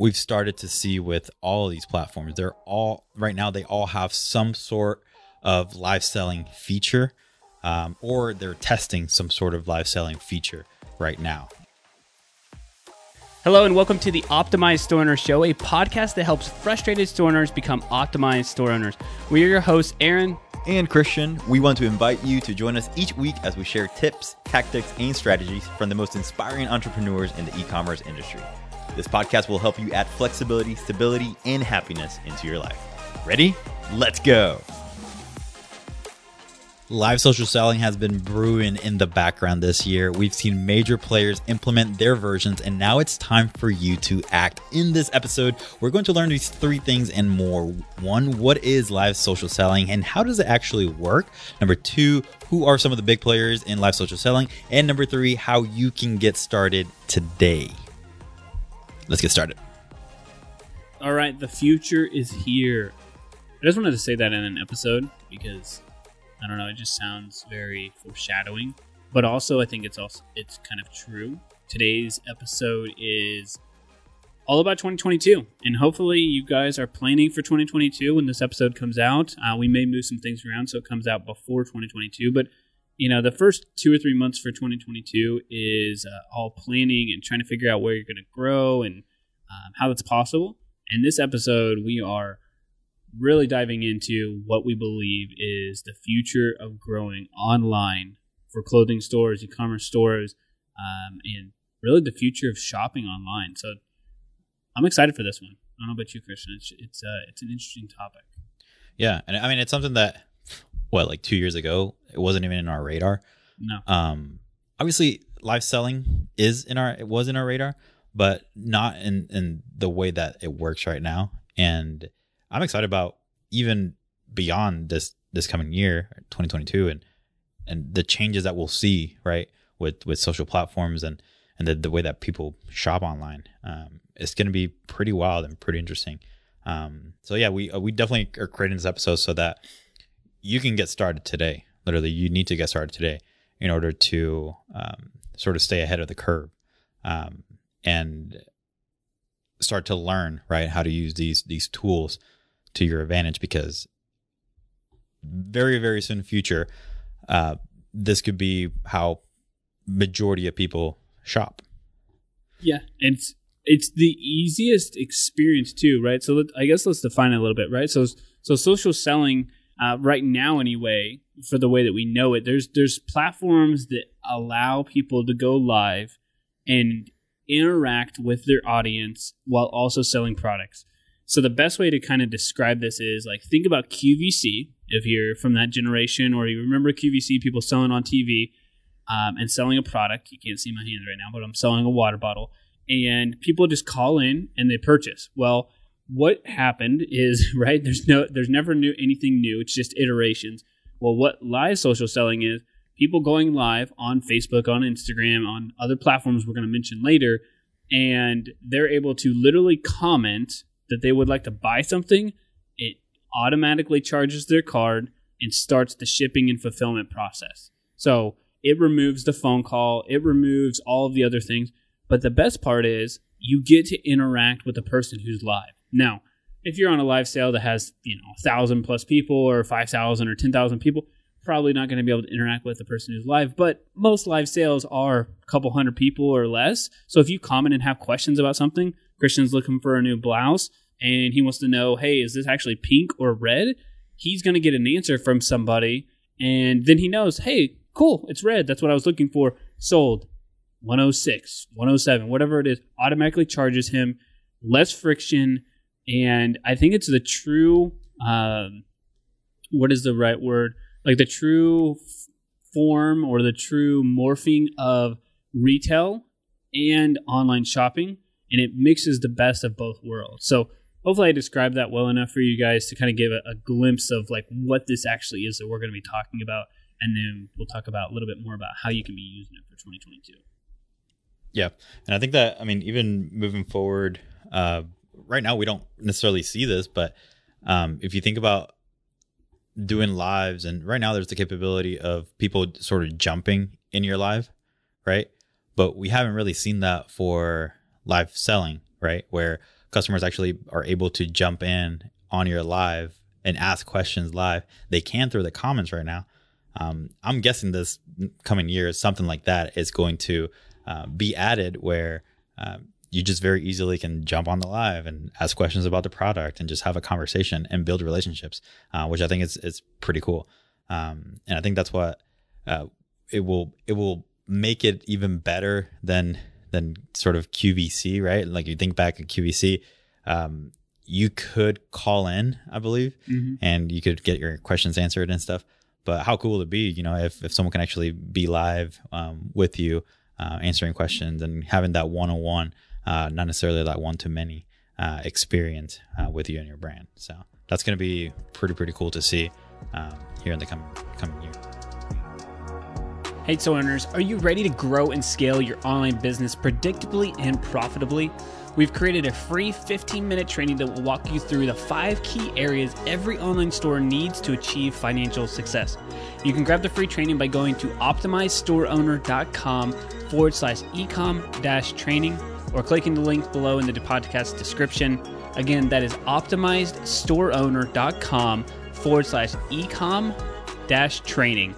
we've started to see with all of these platforms. They're all right now. They all have some sort of live selling feature, um, or they're testing some sort of live selling feature right now. Hello and welcome to the Optimized Store Owner Show, a podcast that helps frustrated store owners become optimized store owners. We are your hosts, Aaron and Christian. We want to invite you to join us each week as we share tips, tactics, and strategies from the most inspiring entrepreneurs in the e commerce industry. This podcast will help you add flexibility, stability, and happiness into your life. Ready? Let's go. Live social selling has been brewing in the background this year. We've seen major players implement their versions, and now it's time for you to act. In this episode, we're going to learn these three things and more. One, what is live social selling and how does it actually work? Number two, who are some of the big players in live social selling? And number three, how you can get started today. Let's get started. All right, the future is here. I just wanted to say that in an episode because I don't know. It just sounds very foreshadowing, but also I think it's also it's kind of true. Today's episode is all about 2022, and hopefully you guys are planning for 2022 when this episode comes out. Uh, we may move some things around so it comes out before 2022, but you know the first two or three months for 2022 is uh, all planning and trying to figure out where you're going to grow and um, how that's possible. And this episode, we are really diving into what we believe is the future of growing online for clothing stores, e-commerce stores, um, and really the future of shopping online. So I'm excited for this one. I don't know about you, Christian. It's it's uh, it's an interesting topic. Yeah, and I mean it's something that what like two years ago it wasn't even in our radar. No. Um. Obviously, live selling is in our it was in our radar, but not in in the way that it works right now. And I'm excited about even beyond this this coming year, 2022, and and the changes that we'll see right with with social platforms and and the, the way that people shop online. Um, it's going to be pretty wild and pretty interesting. Um, so yeah, we uh, we definitely are creating this episode so that you can get started today. Literally, you need to get started today in order to um, sort of stay ahead of the curve um, and start to learn right how to use these these tools to your advantage because very very soon in future uh, this could be how majority of people shop. Yeah and it's it's the easiest experience too right? So let, i guess let's define it a little bit right? So so social selling uh, right now anyway for the way that we know it there's there's platforms that allow people to go live and interact with their audience while also selling products so the best way to kind of describe this is like think about QVC if you're from that generation or you remember QVC, people selling on TV um, and selling a product. You can't see my hands right now, but I'm selling a water bottle, and people just call in and they purchase. Well, what happened is right. There's no, there's never new anything new. It's just iterations. Well, what live social selling is people going live on Facebook, on Instagram, on other platforms we're going to mention later, and they're able to literally comment that they would like to buy something, it automatically charges their card and starts the shipping and fulfillment process. So it removes the phone call, it removes all of the other things. But the best part is you get to interact with the person who's live. Now, if you're on a live sale that has, you know, thousand plus people or 5,000 or 10,000 people, probably not going to be able to interact with the person who's live. But most live sales are a couple hundred people or less. So if you comment and have questions about something, Christian's looking for a new blouse, and he wants to know, hey, is this actually pink or red? He's going to get an answer from somebody, and then he knows, hey, cool, it's red. That's what I was looking for. Sold. 106, 107, whatever it is, automatically charges him less friction. And I think it's the true, um, what is the right word? Like the true f- form or the true morphing of retail and online shopping. And it mixes the best of both worlds. So hopefully I described that well enough for you guys to kind of give a, a glimpse of like what this actually is that we're going to be talking about and then we'll talk about a little bit more about how you can be using it for 2022 yeah and i think that i mean even moving forward uh, right now we don't necessarily see this but um, if you think about doing lives and right now there's the capability of people sort of jumping in your live right but we haven't really seen that for live selling right? Where customers actually are able to jump in on your live and ask questions live. They can through the comments right now. Um, I'm guessing this coming year, something like that is going to uh, be added where um, you just very easily can jump on the live and ask questions about the product and just have a conversation and build relationships, uh, which I think is is pretty cool. Um, and I think that's what uh, it will it will make it even better than than sort of QVC, right? Like you think back at QVC, um, you could call in, I believe, mm-hmm. and you could get your questions answered and stuff. But how cool would it be, you know, if, if someone can actually be live um, with you, uh, answering questions and having that one on one, not necessarily that one to many uh, experience uh, with you and your brand. So that's going to be pretty, pretty cool to see um, here in the coming, coming year. Hey, so owners, are you ready to grow and scale your online business predictably and profitably? We've created a free 15 minute training that will walk you through the five key areas every online store needs to achieve financial success. You can grab the free training by going to optimizestoreowner.com forward slash ecom dash training or clicking the link below in the podcast description. Again, that is optimizestoreowner.com forward slash ecom dash training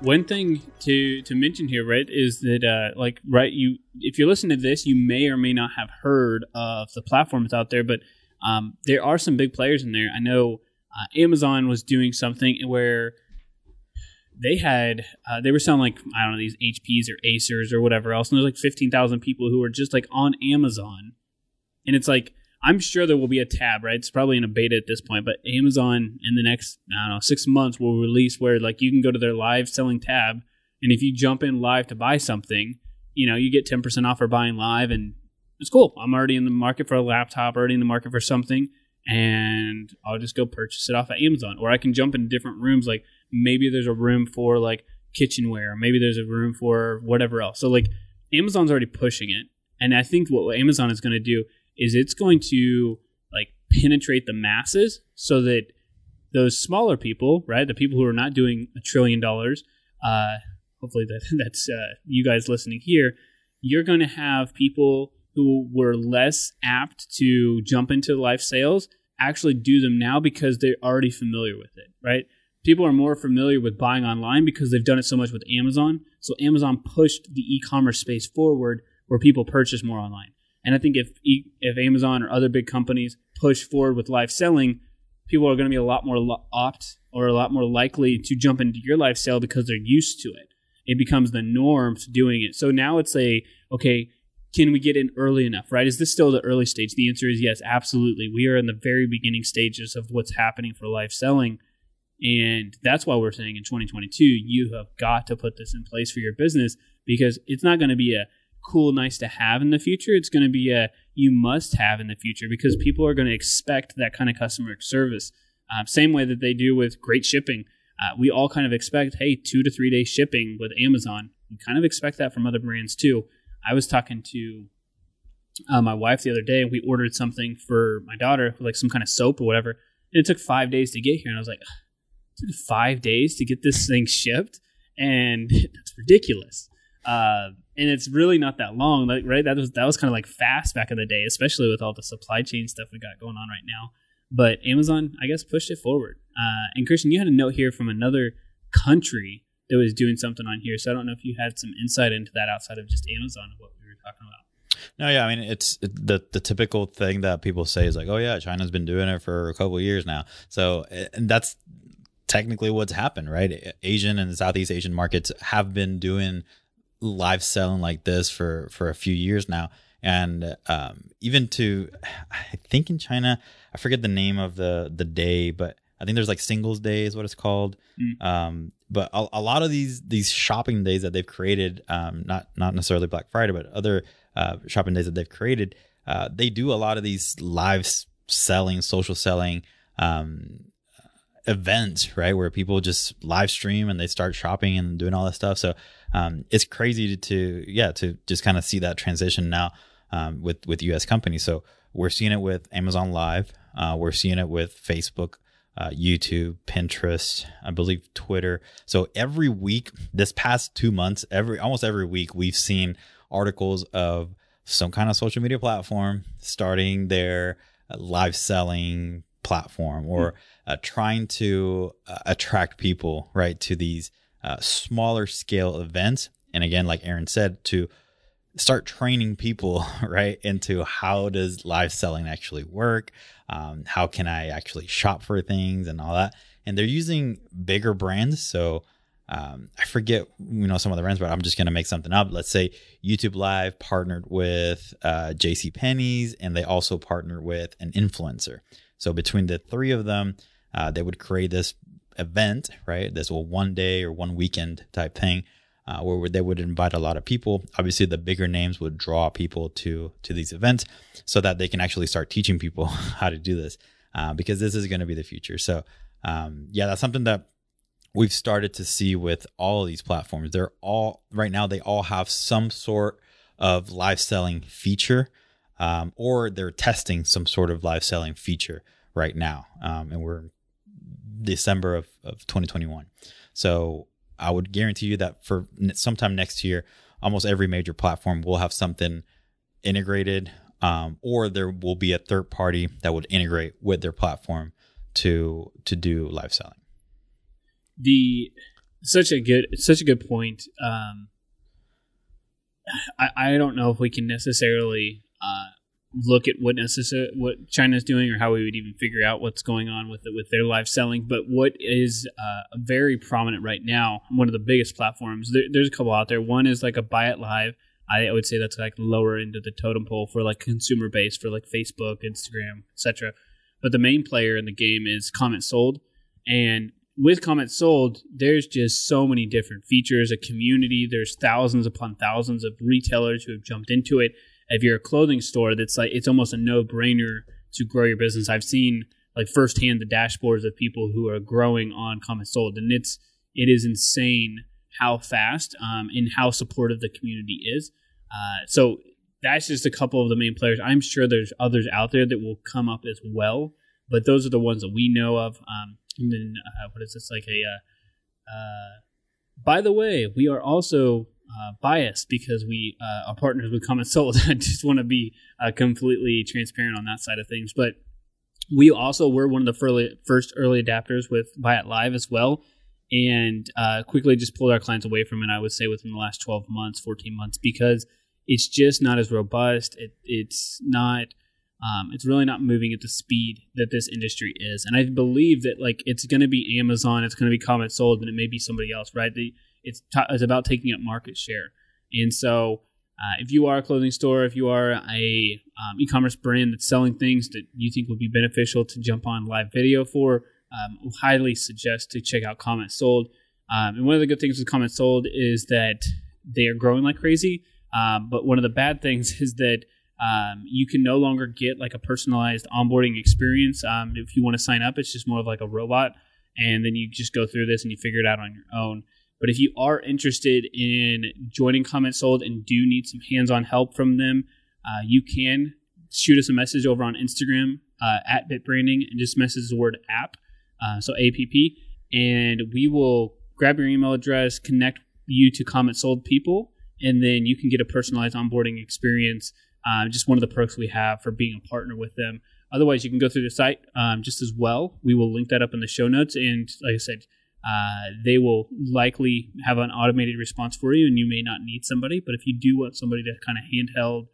one thing to to mention here, right, is that uh, like right, you if you listen to this, you may or may not have heard of the platforms out there, but um, there are some big players in there. I know uh, Amazon was doing something where they had uh, they were selling like I don't know these HPs or Acers or whatever else, and there's like fifteen thousand people who are just like on Amazon, and it's like I'm sure there will be a tab, right? It's probably in a beta at this point, but Amazon in the next, I don't know, six months will release where like you can go to their live selling tab. And if you jump in live to buy something, you know, you get 10% off for buying live and it's cool. I'm already in the market for a laptop, already in the market for something, and I'll just go purchase it off of Amazon. Or I can jump in different rooms. Like maybe there's a room for like kitchenware, or maybe there's a room for whatever else. So like Amazon's already pushing it. And I think what Amazon is going to do is it's going to like penetrate the masses so that those smaller people, right, the people who are not doing a trillion dollars, uh, hopefully that that's uh, you guys listening here, you're going to have people who were less apt to jump into life sales actually do them now because they're already familiar with it, right? People are more familiar with buying online because they've done it so much with Amazon. So Amazon pushed the e-commerce space forward where people purchase more online. And I think if if Amazon or other big companies push forward with live selling, people are going to be a lot more opt or a lot more likely to jump into your live sale because they're used to it. It becomes the norm to doing it. So now it's a okay. Can we get in early enough? Right? Is this still the early stage? The answer is yes, absolutely. We are in the very beginning stages of what's happening for live selling. And that's why we're saying in 2022, you have got to put this in place for your business because it's not going to be a cool, nice to have in the future. It's going to be a you must have in the future because people are going to expect that kind of customer service. Uh, same way that they do with great shipping. Uh, we all kind of expect, hey, two to three day shipping with Amazon. We kind of expect that from other brands too. I was talking to uh, my wife the other day, we ordered something for my daughter, like some kind of soap or whatever. And it took five days to get here, and I was like, five days to get this thing shipped, and that's ridiculous. Uh, and it's really not that long, like, right? That was that was kind of like fast back in the day, especially with all the supply chain stuff we got going on right now. But Amazon, I guess, pushed it forward. Uh, and Christian, you had a note here from another country that was doing something on here, so I don't know if you had some insight into that outside of just Amazon of what we were talking about. No, yeah, I mean it's the the typical thing that people say is like, oh yeah, China's been doing it for a couple years now. So and that's technically what's happened, right? Asian and Southeast Asian markets have been doing live selling like this for for a few years now and um, even to i think in china i forget the name of the the day but i think there's like singles day is what it's called mm. um, but a, a, lot of these these shopping days that they've created um, not not necessarily black friday but other uh, shopping days that they've created uh, they do a lot of these live selling social selling um, events, right? Where people just live stream and they start shopping and doing all that stuff. So um, it's crazy to, to, yeah to just kind of see that transition now um, with with U.S. companies. So we're seeing it with Amazon Live. Uh, we're seeing it with Facebook, uh, YouTube, Pinterest, I believe Twitter. So every week, this past two months, every almost every week, we've seen articles of some kind of social media platform, starting their uh, live selling platform, or uh, trying to uh, attract people right to these uh, smaller scale events. And again, like Aaron said, to start training people right into how does live selling actually work? Um, how can i actually shop for things and all that? And they're using bigger brands. So um, i forget you know some of the brands but i'm just going to make something up. Let's say youtube live partnered with uh, jc penney's and they also partnered with an influencer. So between the three of them uh, they would create this event right this will one day or one weekend type thing uh, where they would invite a lot of people. Obviously, the bigger names would draw people to to these events so that they can actually start teaching people how to do this uh, because this is going to be the future. So, um, yeah, that's something that we've started to see with all of these platforms. They're all right now. They all have some sort of live selling feature, um, or they're testing some sort of live selling feature right now, um, and we're December of, of 2021. So I would guarantee you that for sometime next year, almost every major platform will have something integrated, um, or there will be a third party that would integrate with their platform to to do live selling. The such a good such a good point. Um, I I don't know if we can necessarily uh, look at what necessary what China's doing or how we would even figure out what's going on with it with their live selling. But what is uh, very prominent right now, one of the biggest platforms. There, there's a couple out there. One is like a buy it live. I would say that's like lower into the totem pole for like consumer base for like Facebook, Instagram, etc. But the main player in the game is comment sold, and with comment sold, there's just so many different features, a community. There's thousands upon thousands of retailers who have jumped into it if you're a clothing store, that's like it's almost a no brainer to grow your business. I've seen like firsthand the dashboards of people who are growing on comment sold, and it's it is insane how fast um, and how supportive the community is. Uh, so that's just a couple of the main players. I'm sure there's others out there that will come up as well, but those are the ones that we know of. Um, and then uh, what is this like a? Uh, uh by the way, we are also uh, biased because we uh, are partners with Comment Sold. I just want to be uh, completely transparent on that side of things. But we also were one of the first early adapters with Buy It Live as well, and uh, quickly just pulled our clients away from it. I would say within the last twelve months, fourteen months, because it's just not as robust. It, it's not. Um, it's really not moving at the speed that this industry is, and I believe that like it's going to be Amazon, it's going to be Comment Sold, and it may be somebody else, right? The it's, t- it's about taking up market share. And so, uh, if you are a clothing store, if you are a um, e-commerce brand that's selling things that you think would be beneficial to jump on live video for, um, highly suggest to check out Comment Sold. Um, and one of the good things with Comment Sold is that they are growing like crazy. Um, but one of the bad things is that um, you can no longer get like a personalized onboarding experience. Um, if you want to sign up, it's just more of like a robot, and then you just go through this and you figure it out on your own. But if you are interested in joining Comment Sold and do need some hands on help from them, uh, you can shoot us a message over on Instagram uh, at BitBranding and just message the word app, uh, so APP, and we will grab your email address, connect you to Comment Sold people, and then you can get a personalized onboarding experience. Uh, just one of the perks we have for being a partner with them. Otherwise, you can go through the site um, just as well. We will link that up in the show notes. And like I said, uh, they will likely have an automated response for you, and you may not need somebody. But if you do want somebody to kind of handheld,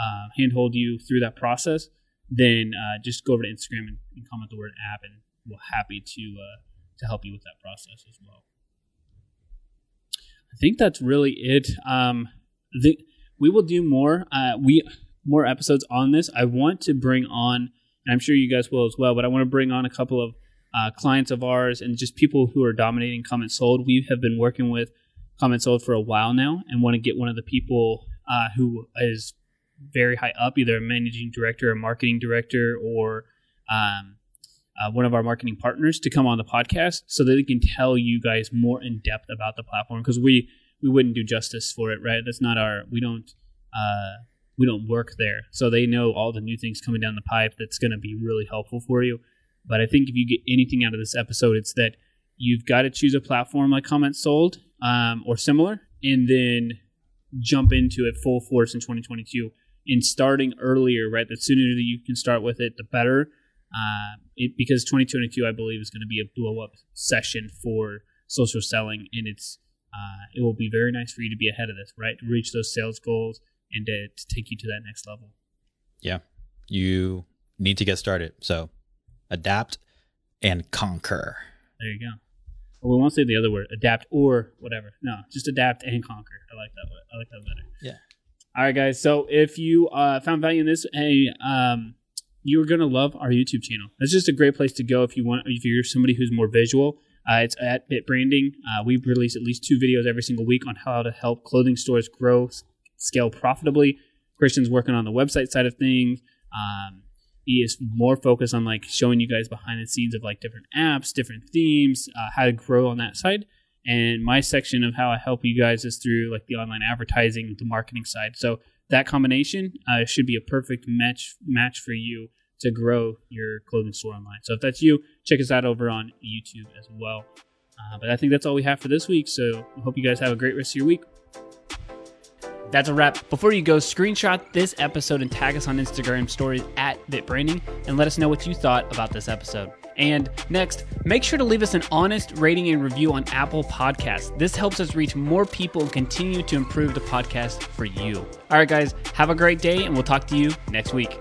uh, handhold you through that process, then uh, just go over to Instagram and, and, comment the word app, and we're happy to uh, to help you with that process as well. I think that's really it. Um, the, we will do more. Uh, we more episodes on this. I want to bring on, and I'm sure you guys will as well. But I want to bring on a couple of uh, clients of ours and just people who are dominating Comment Sold. We have been working with Comment Sold for a while now and want to get one of the people uh, who is very high up, either a managing director, a marketing director, or um, uh, one of our marketing partners to come on the podcast so that they can tell you guys more in depth about the platform because we we wouldn't do justice for it, right? That's not our we don't uh, we don't work there, so they know all the new things coming down the pipe that's going to be really helpful for you. But I think if you get anything out of this episode, it's that you've got to choose a platform like Comment Sold um, or similar, and then jump into it full force in 2022 in starting earlier, right? The sooner that you can start with it, the better. Uh, it, because 2022, I believe, is going to be a blow up session for social selling, and it's uh, it will be very nice for you to be ahead of this, right? To reach those sales goals and to, to take you to that next level. Yeah, you need to get started. So adapt and conquer. There you go. Well, we won't say the other word, adapt or whatever. No, just adapt and conquer. I like that. I like that better. Yeah. All right, guys. So if you uh, found value in this, hey, um, you're gonna love our YouTube channel. That's just a great place to go if you want. If you're somebody who's more visual, uh, it's at Bit Branding. Uh, we release at least two videos every single week on how to help clothing stores grow, scale profitably. Christian's working on the website side of things. Um, is more focused on like showing you guys behind the scenes of like different apps, different themes, uh, how to grow on that side. And my section of how I help you guys is through like the online advertising, the marketing side. So that combination uh, should be a perfect match match for you to grow your clothing store online. So if that's you, check us out over on YouTube as well. Uh, but I think that's all we have for this week. So I hope you guys have a great rest of your week. That's a wrap. Before you go, screenshot this episode and tag us on Instagram stories at BitBranding and let us know what you thought about this episode. And next, make sure to leave us an honest rating and review on Apple Podcasts. This helps us reach more people and continue to improve the podcast for you. All right, guys, have a great day, and we'll talk to you next week.